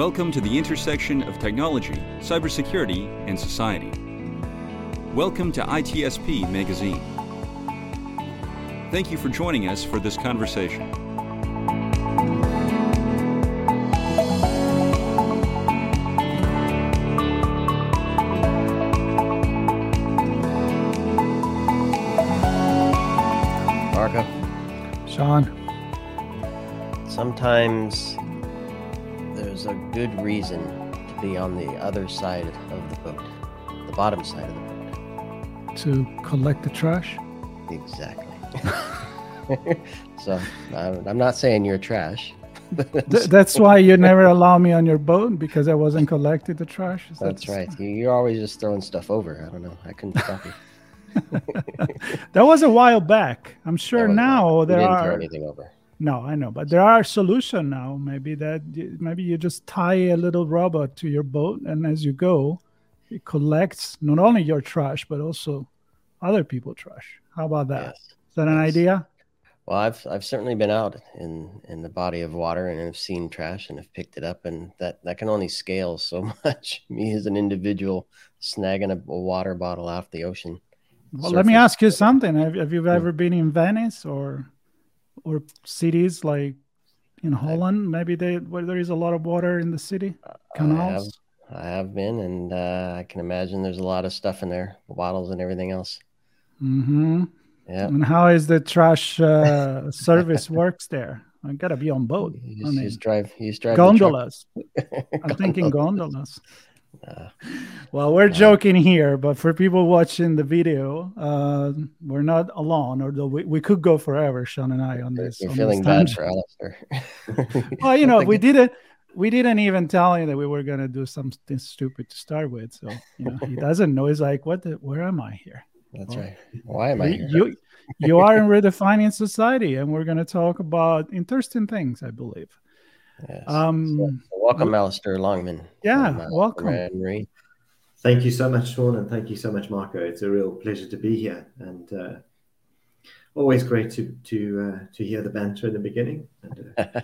Welcome to the intersection of technology, cybersecurity, and society. Welcome to ITSPmagazine. Thank you for joining us for this conversation. Marco, Sean, sometimes there's a good reason to be on the other side of the boat, the bottom side of the boat. to collect the trash. Exactly. so I'm I'm not saying you're trash. That's why you never allow me on your boat because I wasn't collecting the trash. That's right. You- You're always just throwing stuff over. I don't know. I couldn't stop you. That was a while back. I'm sure now there didn't throw are. anything over. No, I know, but there are solution now. Maybe that maybe you just tie a little robot to your boat, and as you go, it collects not only your trash but also other people trash. How about that? Is Yes. that an idea? Well, I've I've certainly been out in in the body of water and have seen trash and have picked it up, and that that can only scale so much. Me as an individual snagging a, a water bottle off the ocean. Well, let me ask you something. Have, have you hmm. ever been in Venice or or cities like in Holland? Maybe they where there is a lot of water in the city, I have canals. I have been, and uh, I can imagine there's a lot of stuff in there, bottles and everything else. hmm Yeah, And how is the trash uh, service works there? I gotta be on boat. you I just, you just drive, you just drive gondolas. I'm thinking gondolas. Well, we're joking here, but for people watching the video, uh, we're not alone. Although we, we could go forever, Sean and I, on this. you're on feeling this bad for Alistair. well, you know, we didn't we didn't even tell him that we were gonna do something stupid to start with. So you know, he doesn't know. He's like, "What? The, where am I here? That's Oh. right. Why am I You here? you, you are in redefining society, and we're gonna talk about interesting things, I believe. Yes. Um, So welcome, Alistair Longman. yeah, from, uh, welcome. Rand Thank you so much, Sean, and thank you so much, Marco. It's a real pleasure to be here, and uh, always great to to uh, to hear the banter in the beginning. And, uh,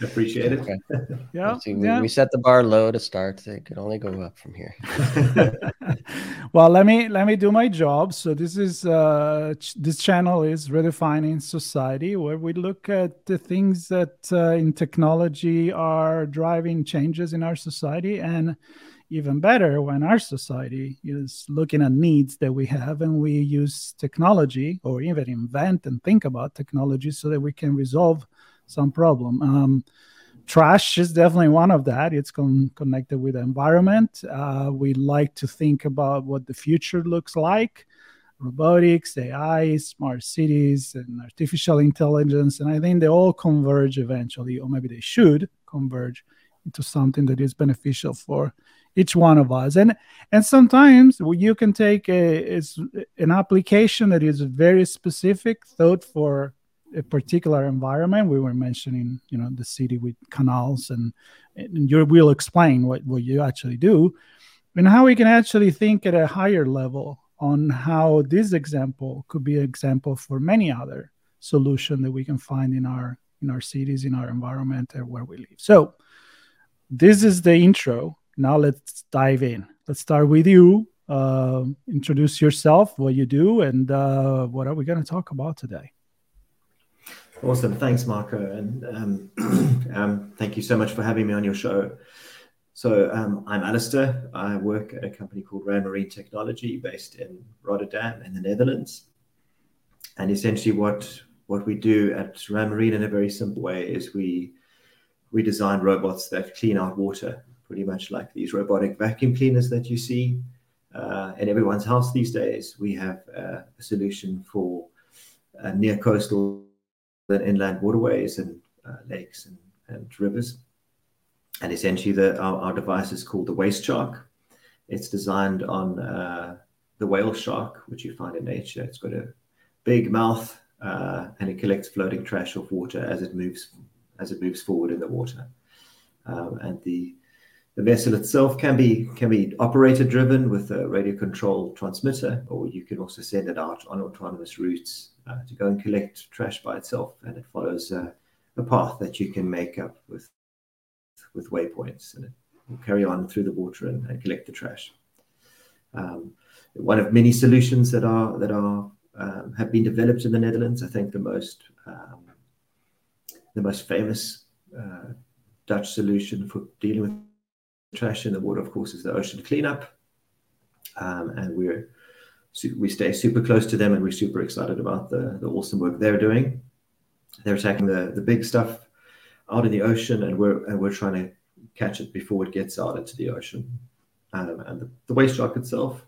appreciate it. Okay. yeah, See, we, yeah. we set the bar low to start. It could only go up from here. well, let me let me do my job. So this is uh, ch- this channel is redefining society, where we look at the things that uh, in technology are driving changes in our society, and even better when our society is looking at needs that we have, and we use technology or even invent and think about technology so that we can resolve some problem. Um, trash is definitely one of that. It's con- connected with the environment. Uh, we like to think about what the future looks like. Robotics ai smart cities and artificial intelligence and i think they all converge eventually or maybe they should converge into something that is beneficial for each one of us and and sometimes you can take a an application that is very specific thought for a particular environment. We were mentioning, you know, the city with canals, and, and you will explain what, what you actually do, and how we can actually think at a higher level on how this example could be an example for many other solution that we can find in our in our cities, in our environment, and where we live. So, this is the intro. Now let's dive in. Let's start with you. Uh, introduce yourself, what you do, and uh, what are we going to talk about today? Awesome. Thanks, Marco. And um, um, thank you so much for having me on your show. So, um, I'm Alistair. I work at a company called Ranmarine Technology based in Rotterdam in the Netherlands. And essentially, what, what we do at Ranmarine in a very simple way is we, we design robots that clean out water, pretty much like these robotic vacuum cleaners that you see uh, in everyone's house these days. We have uh, a solution for uh, near coastal and inland waterways and uh, lakes and, and rivers. And essentially, the, our, our device is called the WasteShark. It's designed on uh, the whale shark, which you find in nature. It's got a big mouth uh, and it collects floating trash off water as it moves as it moves forward in the water. Um, and the the vessel itself can be can be operator driven with a radio control transmitter, or you can also send it out on autonomous routes uh, to go and collect trash by itself, and it follows uh, a path that you can make up with with waypoints, and it will carry on through the water and, and collect the trash. Um, one of many solutions that are that are um, have been developed in the Netherlands. I think the most um, the most famous uh, Dutch solution for dealing with trash in the water, of course, is the ocean cleanup, um, and we're we stay super close to them, and we're super excited about the the awesome work they're doing. They're attacking the the big stuff out in the ocean, and we're and we're trying to catch it before it gets out into the ocean. Um, and the, the WasteShark itself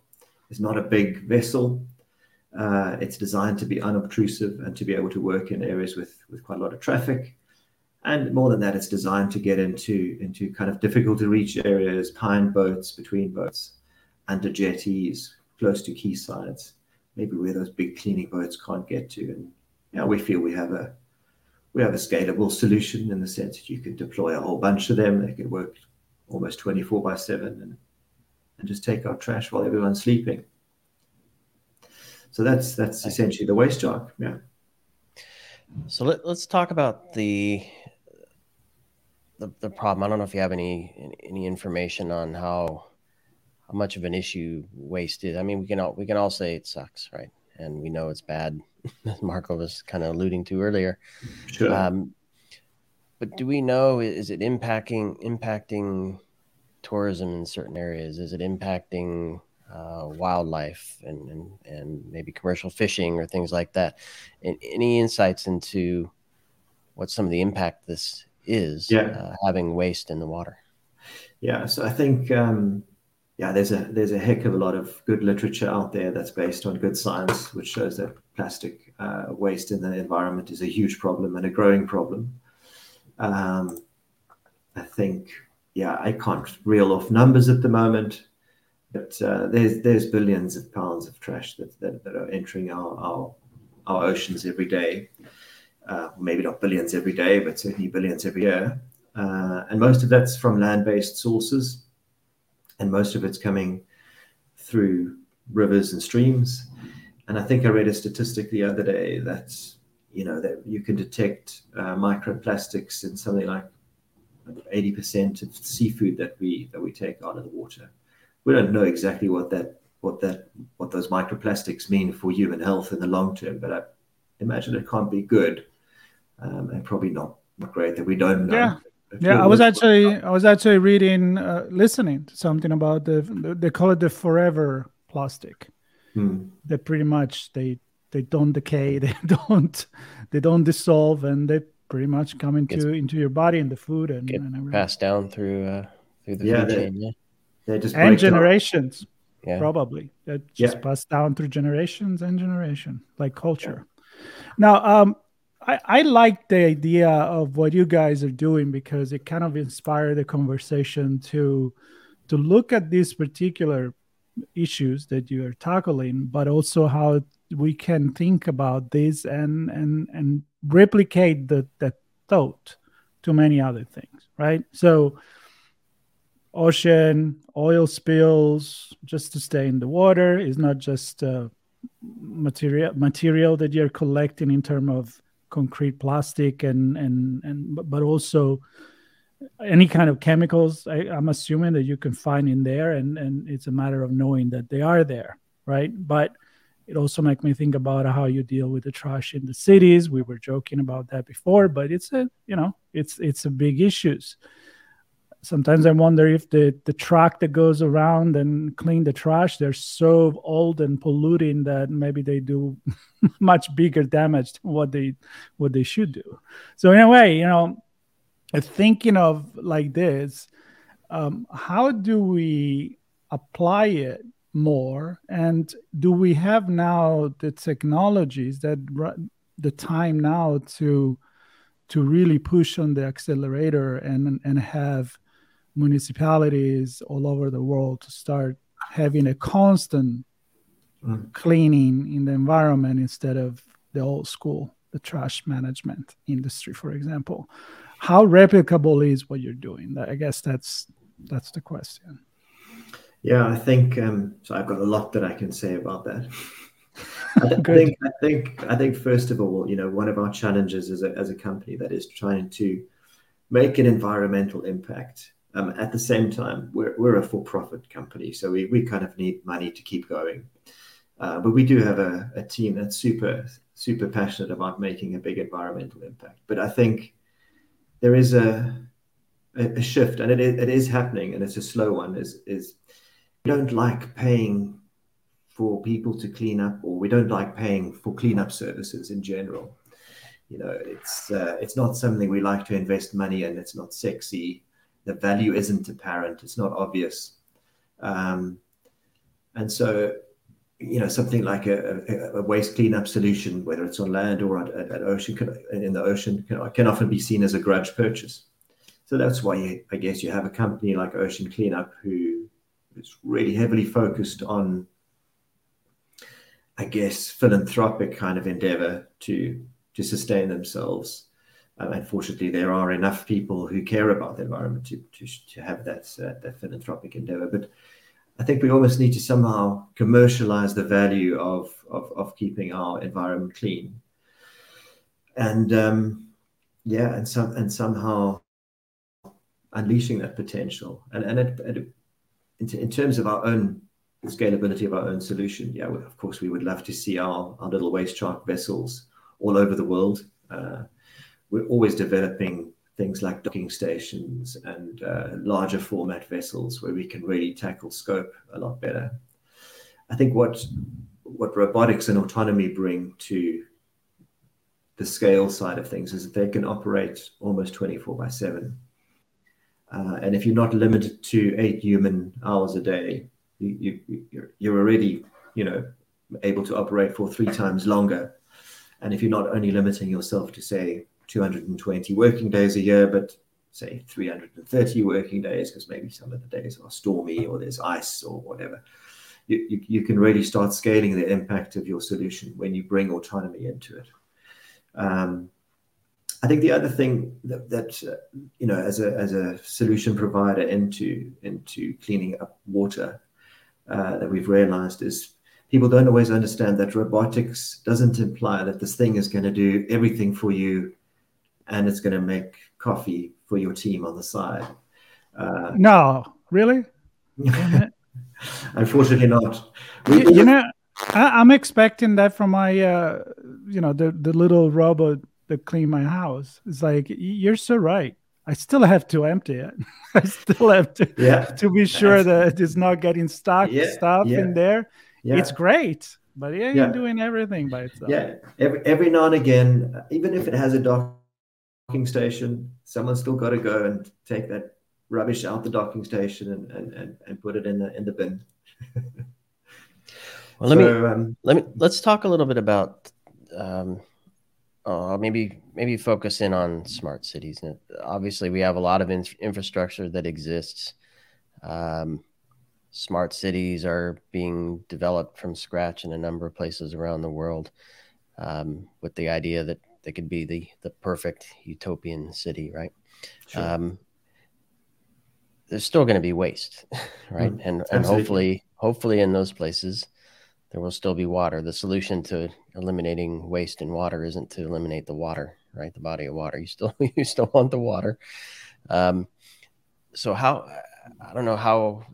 is not a big vessel. Uh, it's designed to be unobtrusive and to be able to work in areas with, with quite a lot of traffic. And more than that, it's designed to get into, into kind of difficult to reach areas, pine boats, between boats, under jetties, close to quaysides, maybe where those big cleaning boats can't get to. And yeah, we feel we have a we have a scalable solution in the sense that you can deploy a whole bunch of them. They can work almost 24 by 7 and, and just take out trash while everyone's sleeping. So that's that's essentially the WasteShark. Yeah. So let, let's talk about the, the the problem. I don't know if you have any any information on how how much of an issue waste is. I mean, we can all we can all say it sucks, right? And we know it's bad, as Marco was kind of alluding to earlier. Sure. Um, but do we know is it impacting impacting tourism in certain areas? Is it impacting uh, wildlife and, and and maybe commercial fishing or things like that. And any insights into what some of the impact this is yeah. uh, having waste in the water? Yeah, so I think um, yeah, there's a there's a heck of a lot of good literature out there that's based on good science, which shows that plastic uh, waste in the environment is a huge problem and a growing problem. Um, I think yeah, I can't reel off numbers at the moment, but uh, there's there's billions of pounds of trash that that, that are entering our, our our oceans every day. Uh, maybe not billions every day, but certainly billions every year. Uh, and most of that's from land-based sources, and most of it's coming through rivers and streams. And I think I read a statistic the other day that you know that you can detect uh, microplastics in something like 80% of seafood that we that we take out of the water we don't know exactly what that what that what those microplastics mean for human health in the long term, but I imagine it can't be good, um, and probably not, not great that we don't know. Yeah. Yeah, I was actually I was actually reading, uh, listening to something about the they call it the forever plastic. Hmm. That pretty much they they don't decay, they don't they don't dissolve, and they pretty much come into into your body and the food and, and everything. passed down through uh, through the yeah, food chain. Yeah, they just and generations, yeah. probably that just yeah. passed down through generations and generation, like culture. Yeah. Now, um, I, I like the idea of what you guys are doing because it kind of inspired the conversation to to look at these particular issues that you are tackling, but also how we can think about this and and and replicate the that thought to many other things, right? So ocean oil spills just to stay in the water is not just uh, material material that you're collecting in terms of concrete plastic and and and but also any kind of chemicals I, i'm assuming that you can find in there and and it's a matter of knowing that they are there right? But it also makes me think about how you deal with the trash in the cities. We were joking about that before but it's a you know it's it's a big issues sometimes I wonder if the the truck that goes around and clean the trash they're so old and polluting that maybe they do much bigger damage than what they what they should do. So in a way, you know, thinking of like this, um, how do we apply it more, and do we have now the technologies that the time now to to really push on the accelerator and and have municipalities all over the world to start having a constant mm. cleaning in the environment instead of the old school the trash management industry for example how replicable is what you're doing i guess that's that's the question yeah i think um, so i've got a lot that i can say about that I think, I think, I think, first of all, you know, one of our challenges as a, as a company that is trying to make an environmental impact. Um, at the same time, we're, we're a for profit company, so we, we kind of need money to keep going. Uh, but we do have a, a team that's super, super passionate about making a big environmental impact. But I think there is a, a, a shift, and it is, it is happening, and it's a slow one. Is is we don't like paying for people to clean up, or we don't like paying for cleanup services in general. You know, it's uh, it's not something we like to invest money in. It's not sexy. The value isn't apparent. It's not obvious, um, and so you know something like a, a, a, waste cleanup solution, whether it's on land or at, at, ocean, can, in the ocean, can, can, often be seen as a grudge purchase. So that's why you, I guess you have a company like Ocean Cleanup who is really heavily focused on, I guess, philanthropic kind of endeavor to to sustain themselves. Unfortunately, there are enough people who care about the environment to to, to have that uh, that philanthropic endeavor, but I think we almost need to somehow commercialize the value of of, of keeping our environment clean, and um, yeah, and some and somehow unleashing that potential. And and it, it, in, in terms of our own scalability of our own solution, yeah, of course, we would love to see our our little WasteShark vessels all over the world. Uh, we're always developing things like docking stations and uh, larger format vessels where we can really tackle scope a lot better. I think what what robotics and autonomy bring to the scale side of things is that they can operate almost 24 by 7. Uh, and if you're not limited to eight human hours a day, you, you, you're, you're already, you know, able to operate for three times longer. And if you're not only limiting yourself to, say, 220 working days a year, but say 330 working days because maybe some of the days are stormy or there's ice or whatever. You, you, you, can really start scaling the impact of your solution when you bring autonomy into it. Um, I think the other thing that, that uh, you know, as a as a solution provider into into cleaning up water, uh, that we've realized is people don't always understand that robotics doesn't imply that this thing is going to do everything for you and it's going to make coffee for your team on the side. Uh, no, really? Unfortunately, not. We, you, you know, I, am expecting that from my, uh, you know, the the little robot that clean my house. It's like you're so right. I still have to empty it. I still have to yeah. to be sure that it's not getting stuck yeah. stuff yeah. in there. It's great, but yeah, you're doing everything by itself. Yeah, every every now and again, even if it has a dock docking station. Someone's still got to go and take that rubbish out the docking station and, and, and, and put it in the in the bin. well, let so, me um, let me let's talk a little bit about um, uh, maybe maybe focus in on smart cities. Obviously, we have a lot of in- infrastructure that exists. Um, smart cities are being developed from scratch in a number of places around the world, um, with the idea that they could be the the perfect utopian city, right? Sure. Um, there's still going to be waste, right? Mm, and and hopefully, hopefully, in those places, there will still be water. The solution to eliminating waste in water isn't to eliminate the water, right? The body of water. You still you still want the water. Um, so how I don't know how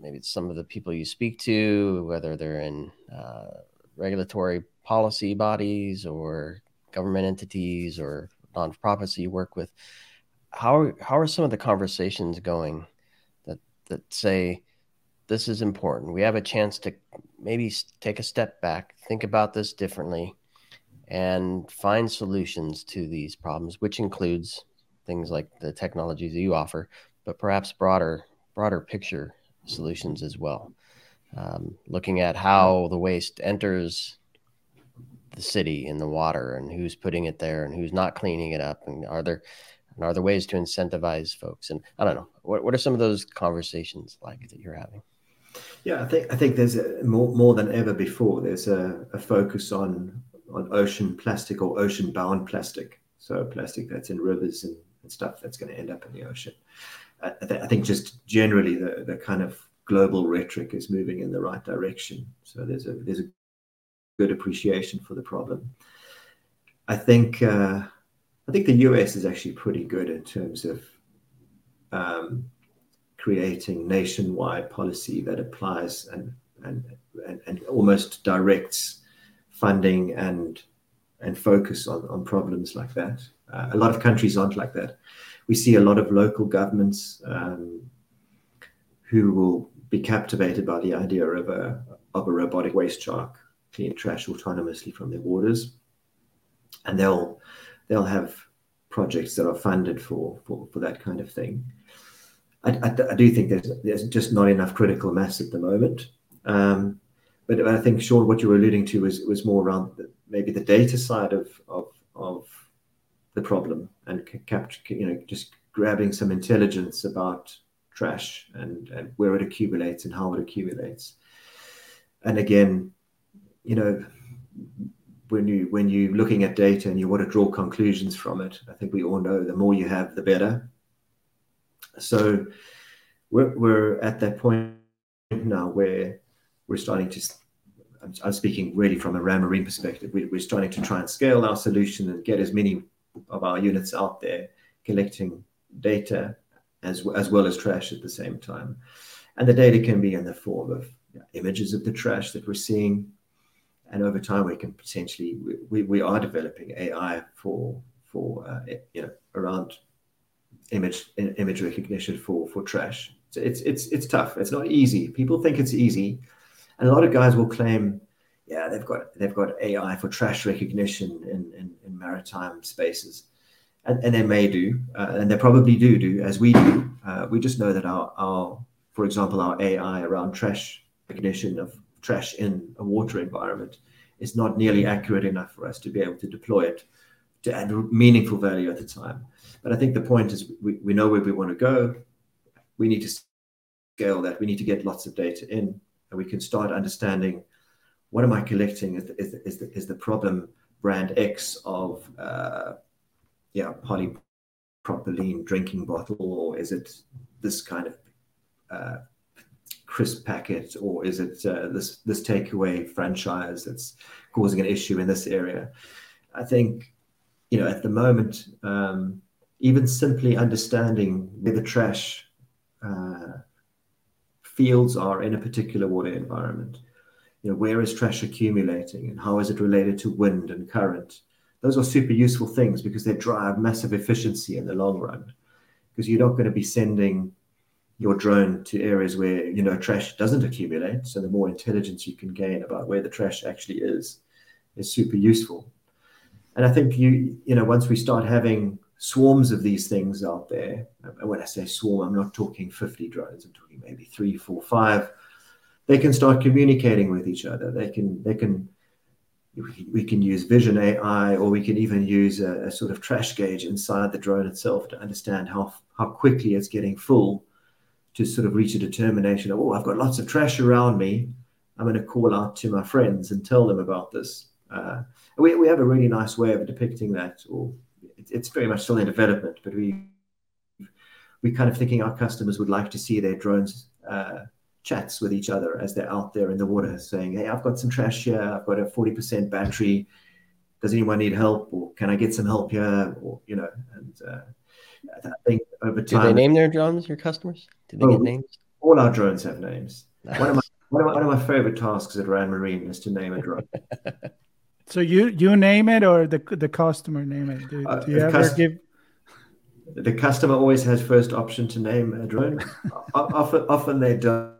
maybe it's some of the people you speak to, whether they're in uh, regulatory policy bodies or government entities or nonprofits that you work with, how how are some of the conversations going that that say this is important? We have a chance to maybe take a step back, think about this differently, and find solutions to these problems, which includes things like the technologies that you offer, but perhaps broader broader picture solutions as well. Um, looking at how the waste enters the city and the water and who's putting it there and who's not cleaning it up and are there and are there ways to incentivize folks? And i don't know what, what are some of those conversations like that you're having? Yeah i think i think there's a, more more than ever before there's a, a focus on on ocean plastic or ocean bound plastic. So plastic that's in rivers and, and stuff that's going to end up in the ocean. I, th- I think just generally the, the kind of global rhetoric is moving in the right direction. So there's a there's a good appreciation for the problem. I think uh, I think the US is actually pretty good in terms of um, creating nationwide policy that applies and, and, and, and almost directs funding and and focus on, on problems like that. Uh, a lot of countries aren't like that. We see a lot of local governments um, who will be captivated by the idea of a of a robotic WasteShark clean trash autonomously from their waters, and they'll they'll have projects that are funded for for, for that kind of thing. I, I, I do think there's there's just not enough critical mass at the moment. Um, but I think Sean, what you were alluding to was was more around the, maybe the data side of of of the problem and capture you know just grabbing some intelligence about trash and, and where it accumulates and how it accumulates. And again, you know, when you when you're looking at data and you want to draw conclusions from it, I think we all know the more you have, the better. So we're, we're at that point now where we're starting to I'm, I'm speaking really from a Ranmarine perspective. We, we're starting to try and scale our solution and get as many of our units out there collecting data as, as well as trash at the same time. And the data can be in the form of images of the trash that we're seeing. And over time, we can potentially, we, we are developing AI for, for uh, you know, around image image recognition for, for trash. So it's, it's, it's tough. It's not easy. People think it's easy. And a lot of guys will claim, yeah, they've got, they've got AI for trash recognition in, in, in maritime spaces and, and they may do, uh, and they probably do do as we do. Uh, we just know that our, our, for example, our AI around trash recognition of trash in a water environment is not nearly accurate enough for us to be able to deploy it to add meaningful value at the time. But I think the point is we, we know where we want to go. We need to scale that. We need to get lots of data in, and we can start understanding what am I collecting? Is the, is the, is the, is the problem brand X of uh, yeah polypropylene drinking bottle, or is it this kind of uh, crisp packet, or is it uh, this this takeaway franchise that's causing an issue in this area? I think you know at the moment, um, even simply understanding where the trash uh, fields are in a particular water environment. You know, where is trash accumulating and how is it related to wind and current? those are super useful things because they drive massive efficiency in the long run. Because you're not going to be sending your drone to areas where you know trash doesn't accumulate. So the more intelligence you can gain about where the trash actually is, is super useful. And I think you you know once we start having swarms of these things out there, and when I say swarm, I'm not talking 50 drones. I'm talking maybe three, four, five. They can start communicating with each other. They can they can we can use vision AI, or we can even use a, a, sort of trash gauge inside the drone itself to understand how how quickly it's getting full, to sort of reach a determination of oh I've got lots of trash around me. I'm going to call out to my friends and tell them about this. Uh, we we have a really nice way of depicting that, or it, it's very much still in development, but we we kind of thinking our customers would like to see their drones. Uh, chats with each other as they're out there in the water saying, Hey, I've got some trash here. I've got a 40% battery. Does anyone need help? Or can I get some help here? Or, you know, and uh, I think over time. Do they name their drones, your customers? Do they oh, get names? All our drones have names. One of, my, one, of my, one of my favorite tasks at Ranmarine is to name a drone. so you you name it or the the customer name it? Do, uh, do you ever give the customer always has first option to name a drone. often, often they don't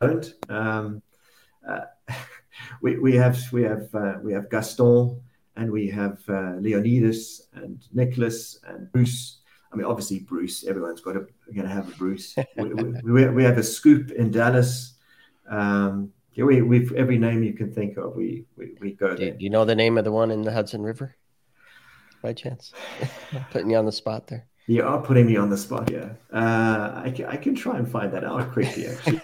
don't. Um, uh, we, we have we have uh, we have Gaston and we have uh, Leonidas and Nicholas and Bruce. I mean, obviously Bruce. Everyone's got to going to have a Bruce. we, we, we, have a scoop in Dallas. Um, yeah, we we've every name you can think of. We we, we go do, do you know the name of the one in the Hudson River? By chance, putting you on the spot there. You are putting me on the spot here. Uh, I, can, I can try and find that out quickly, actually.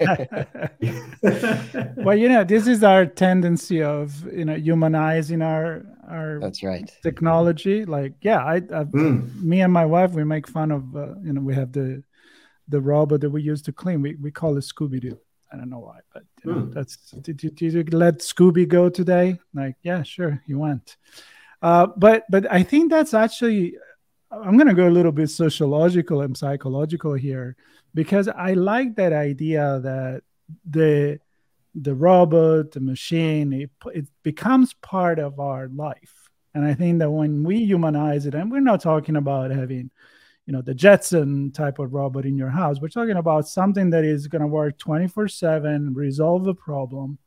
well, you know, this is our tendency of you know humanizing our our that's right technology. Like, yeah, I, I mm. me and my wife we make fun of uh, you know we have the the robot that we use to clean. We we call it Scooby Doo. I don't know why, but you know, mm. that's did you, did you let Scooby go today? Like, yeah, sure, he went. Uh, but but I think that's actually I'm going to go a little bit sociological and psychological here because I like that idea that the the robot, the machine, it, it becomes part of our life. And I think that when we humanize it, and we're not talking about having, you know, the Jetson type of robot in your house, we're talking about something that is going to work 24 7, resolve a problem,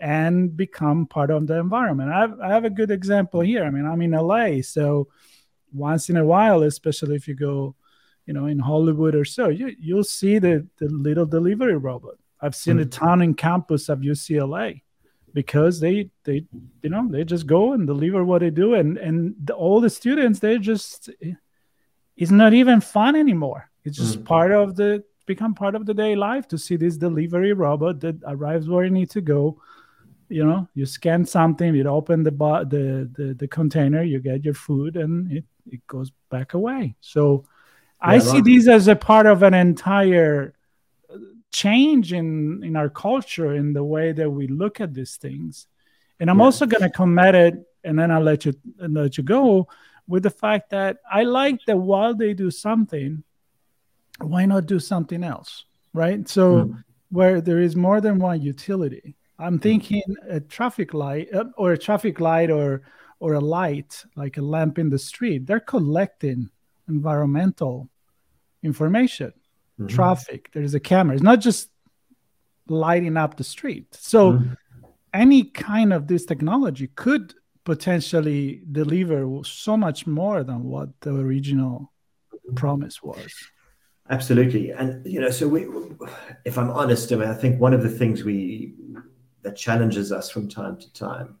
and become part of the environment. I have, I have a good example here. I mean, I'm in LA, so once in a while, especially if you go, you know, in Hollywood or so, you, you'll see the, the little delivery robot I've seen mm-hmm. a ton in campus of UCLA because they they you know they just go and deliver what they do. And and the, all the students they just it's not even fun anymore. It's just mm-hmm. part of the become part of the day life to see this delivery robot that arrives where you need to go. You know you scan something you open the the the, the container you get your food and it, it goes back away. So yeah, i see these as a part of an entire change in in our culture in the way that we look at these things and i'm yeah. also going to come at it and then i'll let you let you go with the fact that i like that while they do something why not do something else right so mm. where there is more than one utility i'm mm. thinking a traffic light uh, or a traffic light or or a light like a lamp in the street they're collecting environmental information mm-hmm. traffic. There's a camera. It's not just lighting up the street. So mm-hmm. any kind of this technology could potentially deliver so much more than what the original promise was. Absolutely, and you know, so we, if I'm honest, I mean, I think one of the things we that challenges us from time to time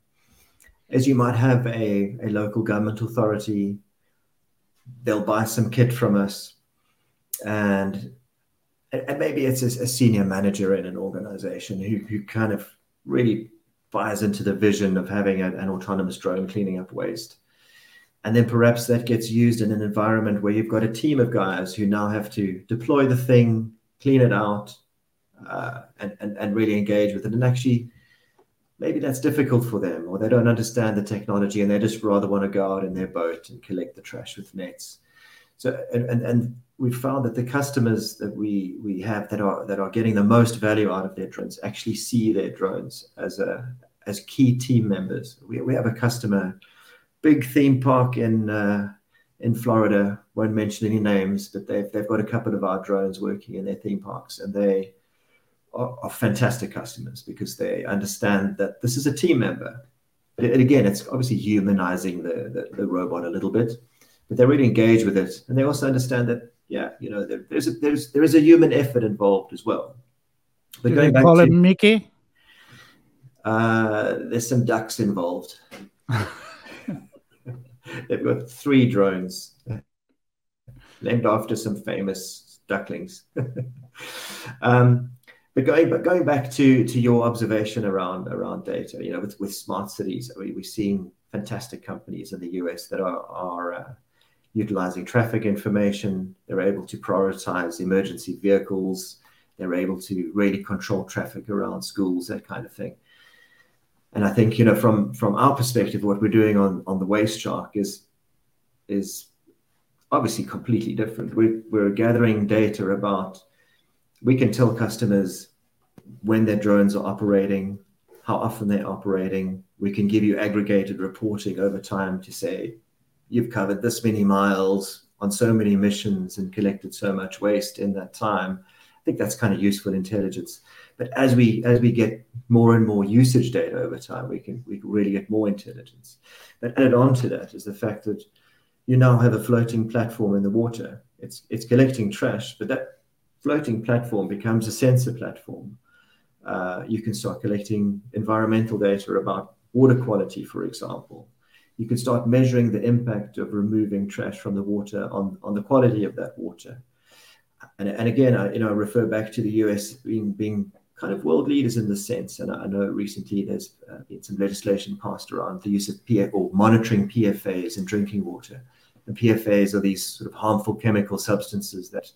is you might have a, a local government authority, they'll buy some kit from us, and and maybe it's a, senior manager in an organization who, who kind of really buys into the vision of having a, an autonomous drone cleaning up waste. And then perhaps that gets used in an environment where you've got a team of guys who now have to deploy the thing, clean it out, uh, and, and, and really engage with it. And actually, maybe that's difficult for them, or they don't understand the technology and they just rather want to go out in their boat and collect the trash with nets. So, and, we've found that the customers that we have that are that are getting the most value out of their drones actually see their drones as a as key team members. We, we have a customer, big theme park in uh, in Florida. Won't mention any names, but they've they've got a couple of our drones working in their theme parks, and they are, fantastic customers because they understand that this is a team member. And again, it's obviously humanizing the robot a little bit, but they're really engaged with it, and they also understand that yeah, you know, there, there's a, there's there is a human effort involved as well. But Do going back call to, him Mickey. Uh, there's some ducks involved. They've got three drones named after some famous ducklings. um, but going but going back to to your observation around around data, you know, with, with smart cities, I mean, we're seeing fantastic companies in the US that are are uh, utilizing traffic information. They're able to prioritize emergency vehicles. They're able to really control traffic around schools, that kind of thing. And I think you know from from our perspective, what we're doing on on the WasteShark is is obviously completely different. We're, we're gathering data about. We can tell customers when their drones are operating, how often they're operating. We can give you aggregated reporting over time to say you've covered this many miles on so many missions and collected so much waste in that time. I think that's kind of useful intelligence. But as we as we get more and more usage data over time, we can we can really get more intelligence. But added on to that is the fact that you now have a floating platform in the water. It's it's collecting trash, but that floating platform becomes a sensor platform. Uh, you can start collecting environmental data about water quality, for example, you can start measuring the impact of removing trash from the water on, on the quality of that water. And, and again, I, you know, I refer back to the US being, being kind of world leaders in this sense. And I, know recently there's uh, been some legislation passed around the use of PF or monitoring PFAS in drinking water. And PFAS are these sort of harmful chemical substances that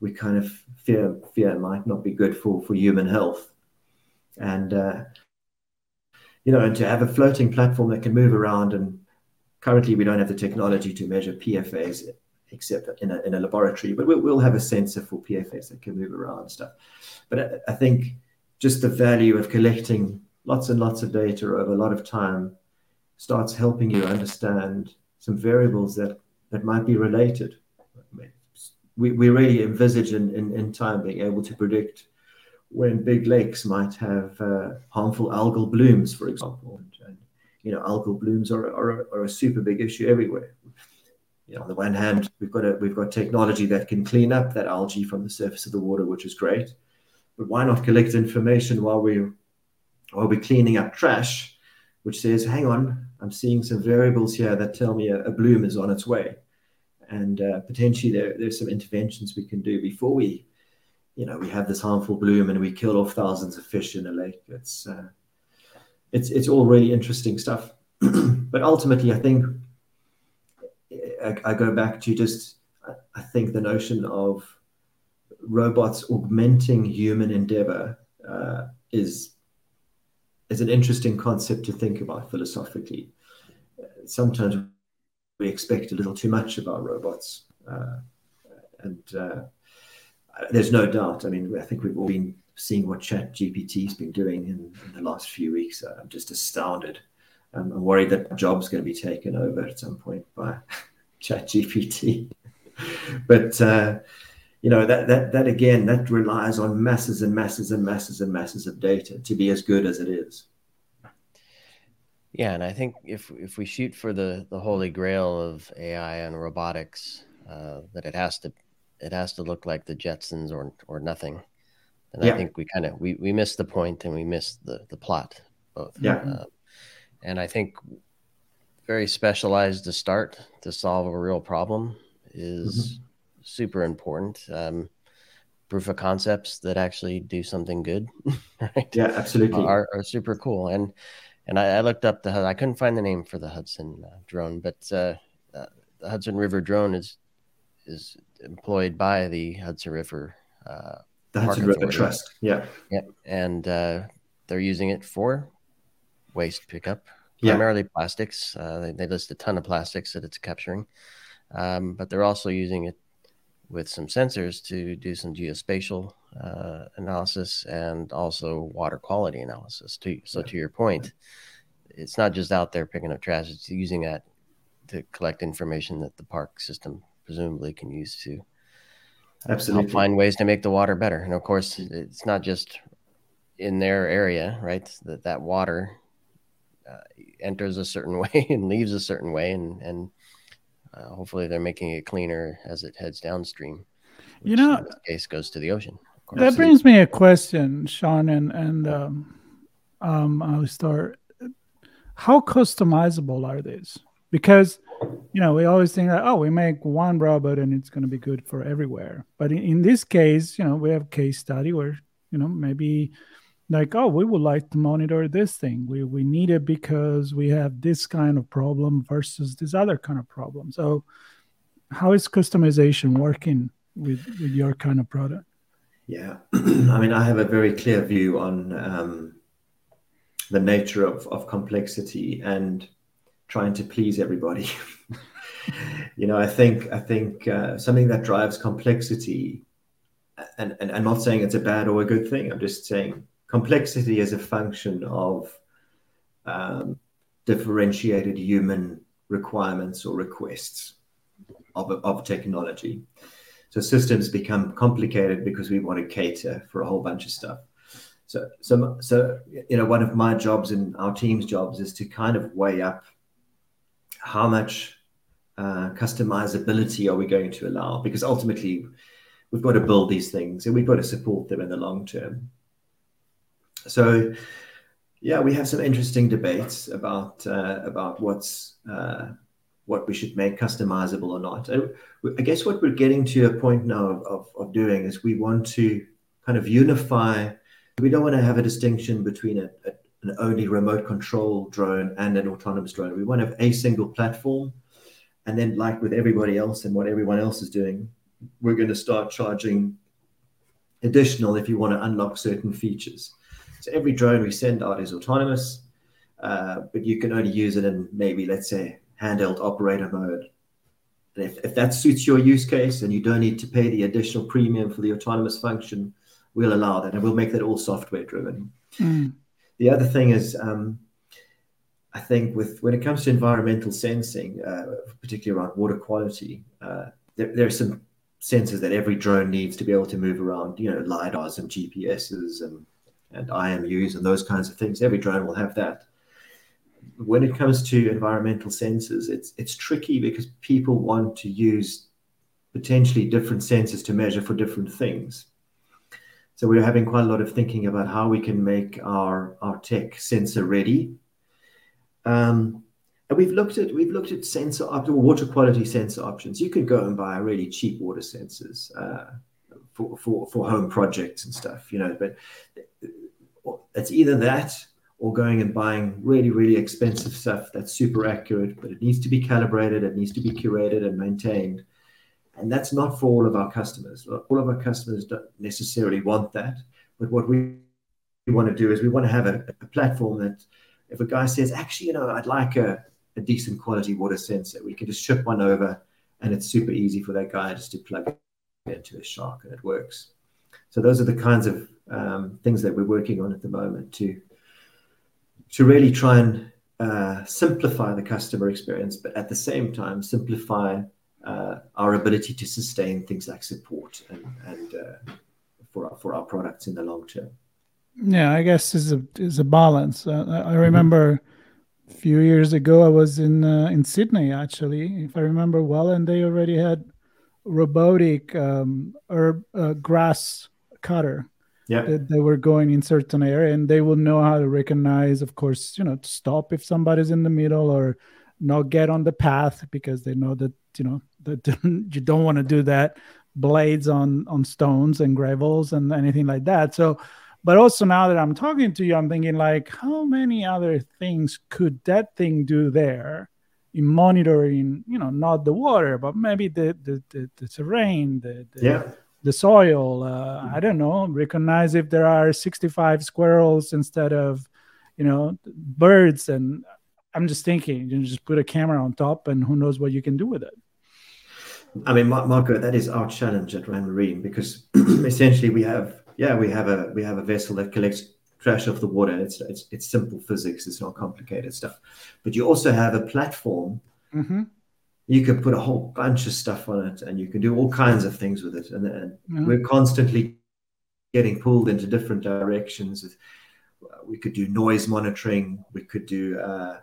we kind of fear fear might not be good for for human health. And uh, you know, and to have a floating platform that can move around and currently we don't have the technology to measure PFAS except in a, in a laboratory, but we'll, we'll have a sensor for PFAS that can move around and stuff. But I, I think just the value of collecting lots and lots of data over a lot of time starts helping you understand some variables that, that might be related. We, we really envisage in, in, in time being able to predict when big lakes might have uh, harmful algal blooms, for example. And, and, you know, algal blooms are, are, are a super big issue everywhere. You know, on the one hand, we've got a, we've got technology that can clean up that algae from the surface of the water, which is great. But why not collect information while we while we're cleaning up trash, which says, "Hang on, I'm seeing some variables here that tell me a, a bloom is on its way," and uh, potentially there, there's some interventions we can do before we you know, we have this harmful bloom and we kill off thousands of fish in a lake. It's uh, it's it's all really interesting stuff. but ultimately, I think I, I, go back to just I think the notion of robots augmenting human endeavor uh, is is an interesting concept to think about philosophically. Sometimes we expect a little too much of our robots, uh, and uh, there's no doubt. I mean, I think we've all been seeing what ChatGPT's been doing in, in the last few weeks. I'm just astounded. I'm worried that job's going to be taken over at some point by ChatGPT. but uh, you know that that that again that relies on masses and masses and masses and masses of data to be as good as it is. Yeah, and I think if if we shoot for the the holy grail of AI and robotics, uh, that it has to it has to look like the Jetsons or or nothing. And yeah. I think we kind of we we missed the point and we missed the the plot both. Yeah. Uh, and I think very specialized to start to solve a real problem is mm-hmm. super important. Um, proof of concepts that actually do something good, right? Yeah, absolutely. Are, are super cool. And and I, I, looked up the I couldn't find the name for the Hudson uh, drone, but uh, uh, the Hudson River drone is is employed by the Hudson River. Uh, the Hudson River Trust. Yeah. Yep. And uh, they're using it for waste pickup, yeah. primarily plastics. Uh, they, they, list a ton of plastics that it's capturing, um, but they're also using it with some sensors to do some geospatial uh, analysis and also water quality analysis. To, so, yeah. to your point, it's not just out there picking up trash; it's using that to collect information that the park system presumably can use to absolutely find ways to make the water better. And of course, it's not just in their area, right? That that water uh, enters a certain way and leaves a certain way, and and uh, hopefully they're making it cleaner as it heads downstream. you know, in this case goes to the ocean. That brings me a question, Sean, and and um, um, I'll start. How customizable are these? Because you know, we always think that, oh, we make one robot and it's going to be good for everywhere. But in, in, this case, you know, we have case study where, you know, maybe like, oh, we would like to monitor this thing. We, we need it because we have this kind of problem versus this other kind of problem. So how is customization working with, with your kind of product? Yeah. I mean, I have a very clear view on um, the nature of, of complexity and trying to please everybody. you know, I think I think uh, something that drives complexity, and, and I'm not saying it's a bad or a good thing. I'm just saying complexity is a function of um, differentiated human requirements or requests of, of technology. So systems become complicated because we want to cater for a whole bunch of stuff. So, so, so you know, one of my jobs and our team's jobs is to kind of weigh up how much uh, customizability are we going to allow? Because ultimately, we've got to build these things and we've got to support them in the long term. So, yeah, we have some interesting debates about uh, about what's uh, what we should make customizable or not. I guess what we're getting to a point now of, of, of doing is we want to kind of unify. We don't want to have a distinction between a, a an only remote control drone and an autonomous drone. We want to have a single platform. And then, like with everybody else and what everyone else is doing, we're going to start charging additional if you want to unlock certain features. So every drone we send out is autonomous, uh, but you can only use it in maybe, let's say, handheld operator mode. And if, if that suits your use case and you don't need to pay the additional premium for the autonomous function, we'll allow that and we'll make that all software driven. Mm. The other thing is, um, I think with when it comes to environmental sensing, uh, particularly around water quality, uh, there, there, are some sensors that every drone needs to be able to move around. You know, lidars and GPSs and and IMUs and those kinds of things. Every drone will have that. When it comes to environmental sensors, it's it's tricky because people want to use potentially different sensors to measure for different things. So we're having quite a lot of thinking about how we can make our our tech sensor ready um, and we've looked at we've looked at sensor up water quality sensor options. You can go and buy really cheap water sensors uh, for, for for home projects and stuff, you know. But it's either that or going and buying really really expensive stuff that's super accurate, but it needs to be calibrated, it needs to be curated and maintained. And that's not for all of our customers. All of our customers don't necessarily want that. But what we want to do is we want to have a, a platform that if a guy says, actually, you know, I'd like a, a decent quality water sensor, we can just ship one over and it's super easy for that guy just to plug it into a shark and it works. So those are the kinds of um, things that we're working on at the moment to to really try and uh, simplify the customer experience, but at the same time simplify our ability to sustain things like support and, and uh, for our, for our products in the long term. Yeah, I guess is a is a balance. Uh, I mm-hmm. remember a few years ago I was in uh, in Sydney actually, if I remember well, and they already had robotic um, herb uh, grass cutter. Yeah, that they were going in certain area, and they will know how to recognize, of course, you know, to stop if somebody's in the middle or not get on the path because they know that you know that you don't want to do that blades on on stones and gravels and anything like that. So but also now that I'm talking to you, I'm thinking like, how many other things could that thing do there in monitoring? You know, not the water, but maybe the the, the, the terrain, the, the yeah. the soil. Uh, I don't know. Recognize if there are 65 squirrels instead of, you know, birds. And I'm just thinking, you just put a camera on top, and who knows what you can do with it. I mean, Marco, that is our challenge at Ranmarine because essentially we have yeah, we have a we have a vessel that collects trash off the water. It's it's, it's simple physics. It's not complicated stuff. But you also have a platform. Mm-hmm. You can put a whole bunch of stuff on it, and you can do all kinds of things with it. And, and mm-hmm. we're constantly getting pulled into different directions. We could do noise monitoring. We could do. Uh,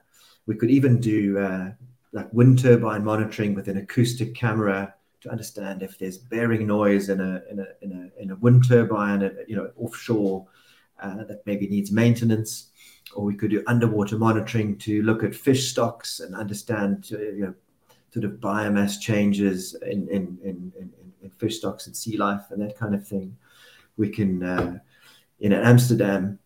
we could even do uh, like wind turbine monitoring with an acoustic camera to understand if there's bearing noise in a in a in a, in a wind turbine, uh, you know, offshore uh, that maybe needs maintenance, or we could do underwater monitoring to look at fish stocks and understand, uh, you know, sort of biomass changes in in, in in, in fish stocks and sea life and that kind of thing. We can, uh, in Amsterdam,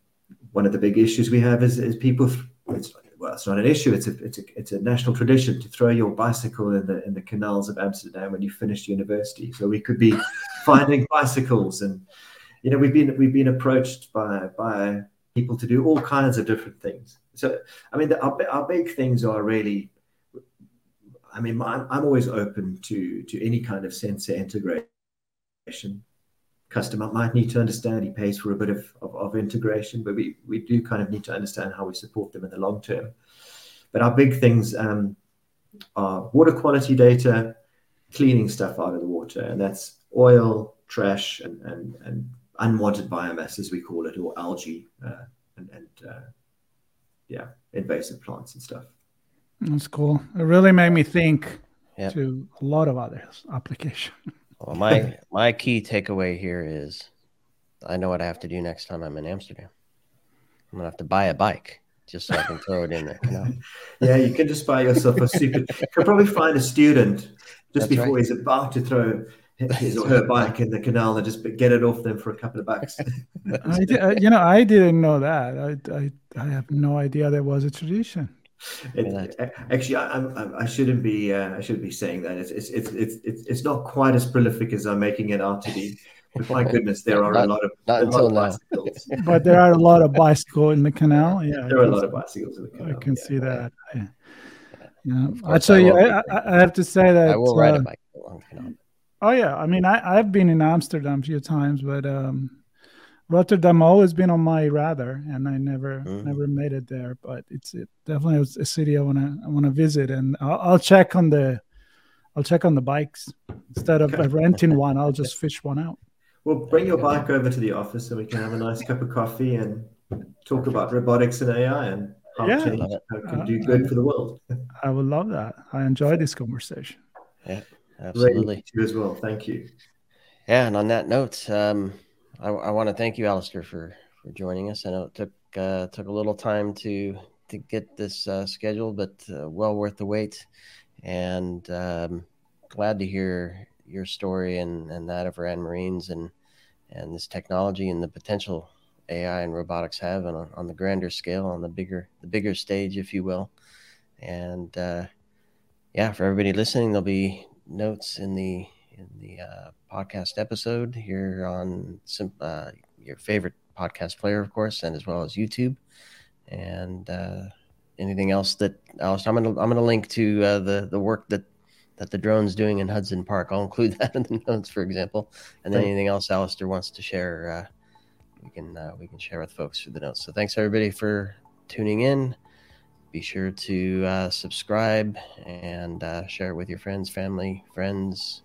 one of the big issues we have is, is people. It's well, it's not an issue. It's a it's a it's a national tradition to throw your bicycle in the in the canals of Amsterdam when you finish university. So we could be finding bicycles, and you know we've been we've been approached by by people to do all kinds of different things. So I mean, the, our our big things are really. I mean, I'm, I'm always open to to any kind of sensor integration customer might need to understand he pays for a bit of, of, of, integration, but we, we do kind of need to understand how we support them in the long term. But our big things um, are water quality data, cleaning stuff out of the water, and that's oil, trash, and, and, and unwanted biomass, as we call it, or algae, uh, and, and uh, yeah, invasive plants and stuff. That's cool. It really made me think yep. to a lot of other applications. Well, my my key takeaway here is, I know what I have to do next time I'm in Amsterdam. I'm gonna have to buy a bike just so I can throw it in there. You know? yeah, you can just buy yourself a super. You can probably find a student just That's before right. he's about to throw his or her bike in the canal and just get it off them for a couple of bucks. I did, uh, you know, I didn't know that. I, I I have no idea there was a tradition. It, actually, I, I, I, shouldn't be uh, I shouldn't be saying that. It's, it's it's it's it's not quite as prolific as I'm making it out to be. But my goodness, there are not, a lot of not until now. but there are a lot of bicycles in the canal. Yeah, there are a lot of bicycles in the canal. I can yeah. see that. Yeah. Yeah, actually, I, I, I, have to say that I will ride uh, a bike. Oh yeah, I mean, I I've been in Amsterdam a few times, but um, Rotterdam always been on my radar, and I never mm. never made it there. But it's it definitely a city I wanna I wanna visit, and I'll, I'll check on the I'll check on the bikes instead of okay. renting one. I'll just fish one out. Well, bring your bike over to the office so we can have a nice cup of coffee and talk about robotics and AI and how, yeah, change, it can uh, do good for the world. I would love that. I enjoy this conversation. Yeah, absolutely. You as well. Thank you. Yeah, and on that note, um, I, I want to thank you, Alistair, for for joining us. I know it took uh, took a little time to to get this uh, scheduled, but uh, well worth the wait. And um, glad to hear your story and, and that of Ranmarine's and and this technology and the potential AI and robotics have on, on the grander scale, on the bigger the bigger stage, if you will. And uh, yeah, for everybody listening, there'll be notes in the in the uh, podcast episode here on some, uh, your favorite podcast player, of course, and as well as YouTube. And uh, anything else that Alice, I'm gonna I'm gonna link to uh, the the work that that the drone's doing in Hudson Park. I'll include that in the notes, for example. And then anything else Alistair wants to share, uh, we can uh, we can share with folks through the notes. So thanks everybody for tuning in. Be sure to uh, subscribe and uh, share it with your friends, family, friends,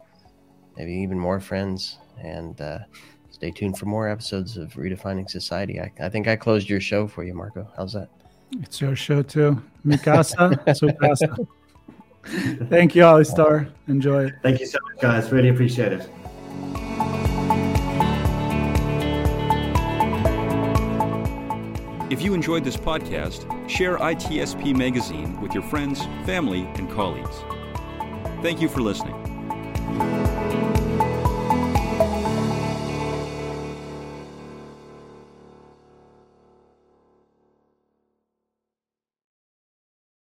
maybe even more friends. And uh, stay tuned for more episodes of Redefining Society. I, I think I closed your show for you, Marco. How's that? It's your show too. Mikasa, su casa. Thank you, Alistair. Enjoy it. Thank you so much, guys. Really appreciate it. If you enjoyed this podcast, share ITSPmagazine with your friends, family, and colleagues. Thank you for listening.